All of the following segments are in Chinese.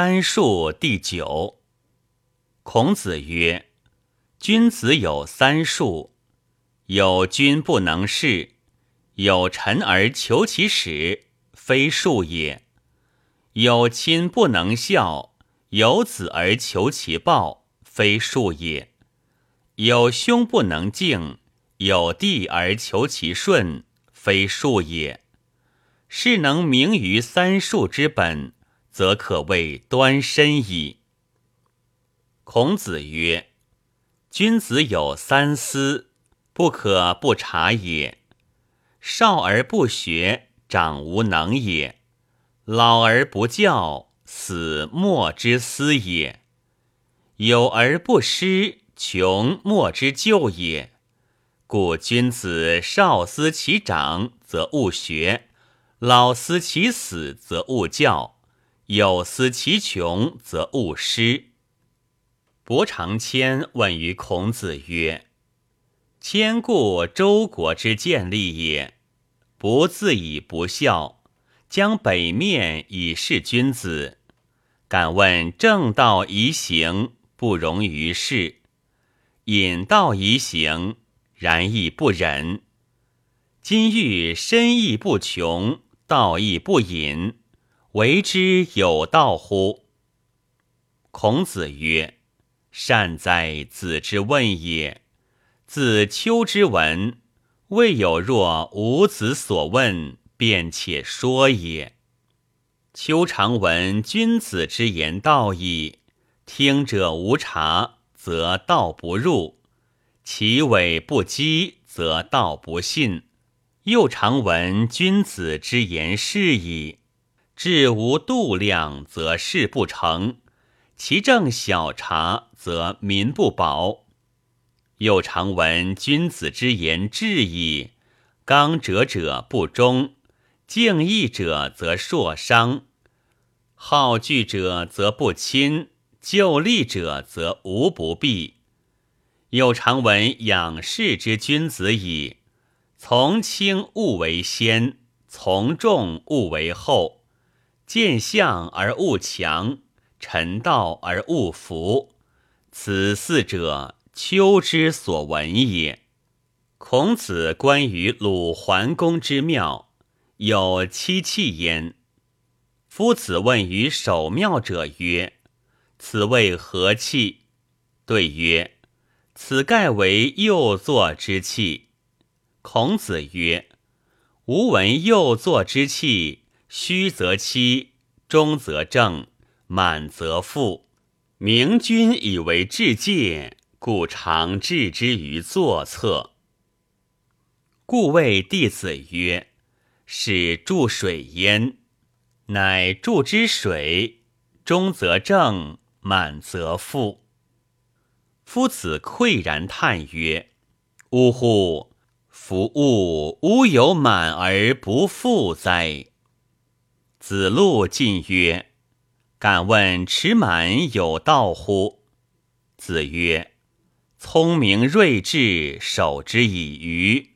三术第九。孔子曰：“君子有三术，有君不能事，有臣而求其始，非术也；有亲不能孝，有子而求其报，非术也；有兄不能敬，有弟而求其顺，非术也。是能明于三术之本。”则可谓端身矣。孔子曰：“君子有三思，不可不察也。少而不学，长无能也；老而不教，死莫之思也。有而不失，穷莫之救也。故君子少思其长，则勿学；老思其死，则勿教。”有思其穷，则勿失。伯长谦问于孔子曰：“谦故周国之建立也，不自以不孝，将北面以示君子。敢问正道宜行，不容于世；隐道宜行，然亦不忍。今欲深义不穷，道义不隐。”为之有道乎？孔子曰：“善哉，子之问也！自丘之文，未有若吾子所问，便且说也。丘常闻君子之言道矣，听者无察，则道不入；其伪不讥，则道不信。又常闻君子之言是矣。”志无度量，则事不成；其政小察，则民不保。又常闻君子之言至矣，刚者者不忠，敬义者则硕伤，好聚者则不亲，就利者则无不避。又常闻养士之君子矣，从轻勿为先，从重勿为后。见相而勿强，臣道而勿服。此四者，丘之所闻也。孔子关于鲁桓公之庙，有七器焉。夫子问于守庙者曰：“此谓何器？”对曰：“此盖为右坐之器。”孔子曰：“吾闻右坐之器。”虚则欺，中则正，满则富。明君以为至戒，故常置之于座侧。故谓弟子曰：“使注水焉，乃注之水，中则正，满则富。”夫子喟然叹曰：“呜呼！夫物吾有满而不复哉？”子路进曰：“敢问持满有道乎？”子曰：“聪明睿智，守之以愚；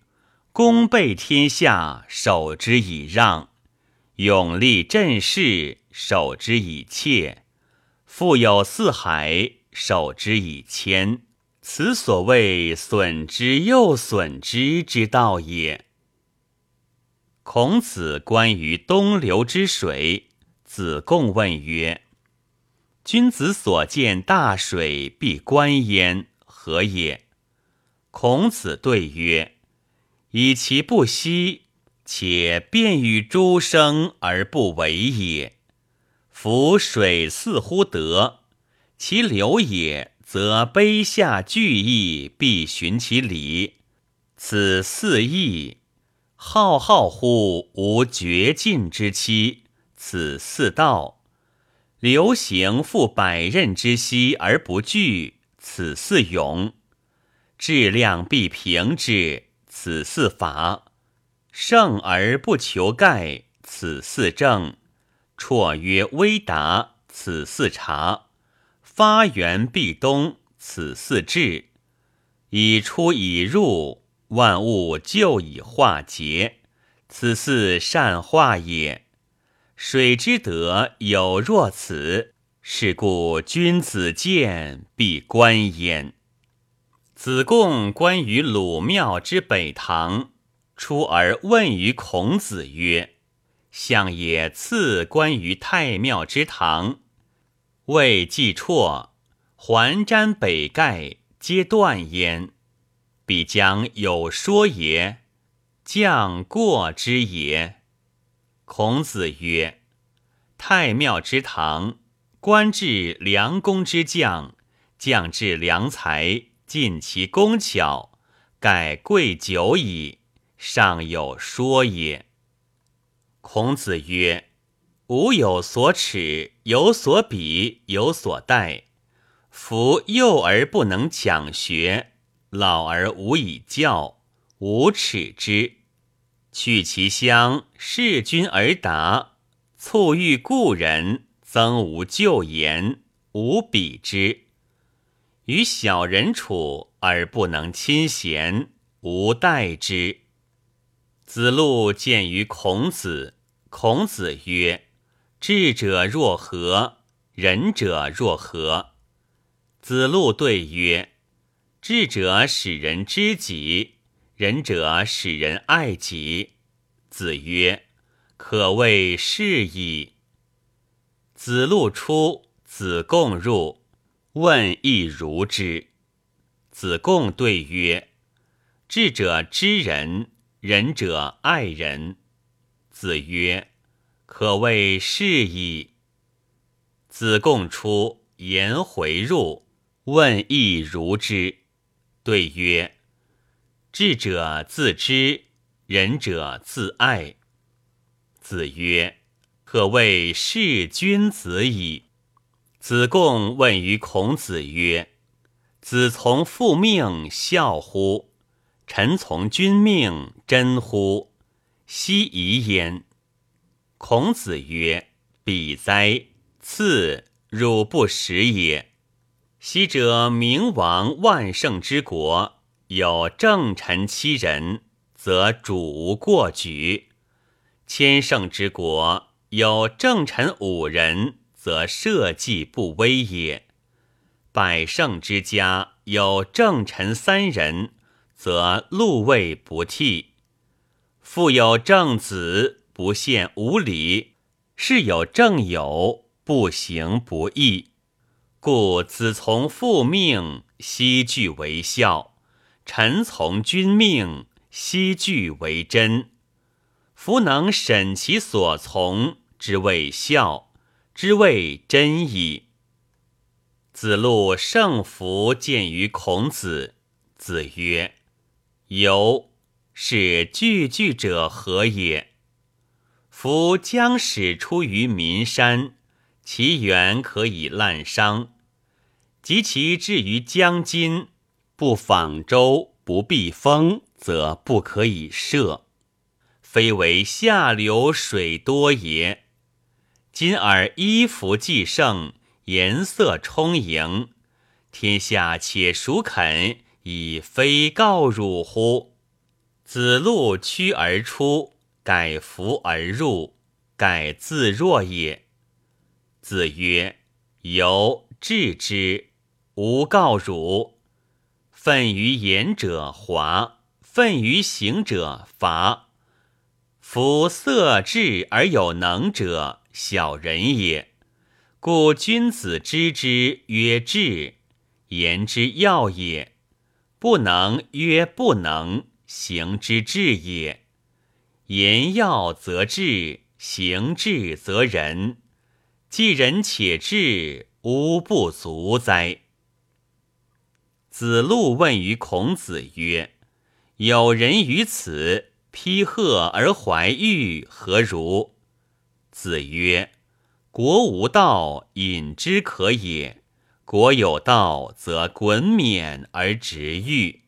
功备天下，守之以让；勇力振势，守之以怯；富有四海，守之以谦。此所谓损之又损之之道也。”孔子关于东流之水，子贡问曰：“君子所见大水，必观焉，何也？”孔子对曰：“以其不息，且便于诸生而不为也。夫水似乎德，其流也，则卑下巨义，必循其理。此四义。”浩浩乎无绝尽之期，此四道；流行复百仞之溪而不惧，此四勇；质量必平之，此四法；胜而不求盖，此四正；绰约微达，此四察；发源必东，此四治；以出以入。万物就以化节，此四善化也。水之德有若此，是故君子见必观焉。子贡观于鲁庙之北堂，出而问于孔子曰：“相也赐观于太庙之堂，未既辍，环瞻北盖，皆断焉。必将有说也，将过之也。”孔子曰：“太庙之堂，官至良工之将，将至良才。”尽其工巧，盖贵久矣，尚有说也。孔子曰：“吾有所耻，有所比，有所待。夫幼而不能讲学，老而无以教，无耻之。去其乡，事君而达，促遇故人，增无旧言，无比之。”与小人处而不能亲贤，无待之。子路见于孔子，孔子曰：“智者若何？仁者若何？”子路对曰：“智者使人知己，仁者使人爱己。”子曰：“可谓是矣。”子路出，子贡入。问亦如之。子贡对曰：“智者知人，仁者爱人。”子曰：“可谓是矣。”子贡出，颜回入，问亦如之。对曰：“智者自知，仁者自爱。”子曰：“可谓是君子矣。”子贡问于孔子曰：“子从父命，孝乎？臣从君命，真乎？奚疑焉？”孔子曰：“比哉！赐汝不食也。昔者明王万圣之国，有正臣七人，则主无过举；千乘之国，有正臣五人。”则社稷不危也。百胜之家有正臣三人，则禄位不替；父有正子，不陷无礼；是有正友，不行不义。故子从父命，悉具为孝；臣从君命，悉具为真。夫能审其所从，之谓孝。之谓真矣。子路胜服见于孔子，子曰：“由是句句者何也？夫将使出于民山，其源可以滥觞；及其至于江津，不访舟，不避风，则不可以涉。非为下流水多也。”今尔衣服既盛，颜色充盈，天下且孰肯以非告汝乎？子路趋而出，改服而入，改自若也。子曰：“由治之，吾告汝。愤于言者华，愤于行者伐。夫色智而有能者。”小人也，故君子知之曰智，言之要也；不能曰不能，行之至也。言要则智，行智则仁。既人且智，无不足哉？子路问于孔子曰：“有人于此，披褐而怀玉，何如？”子曰：“国无道，隐之可也；国有道，则滚冕而执玉。”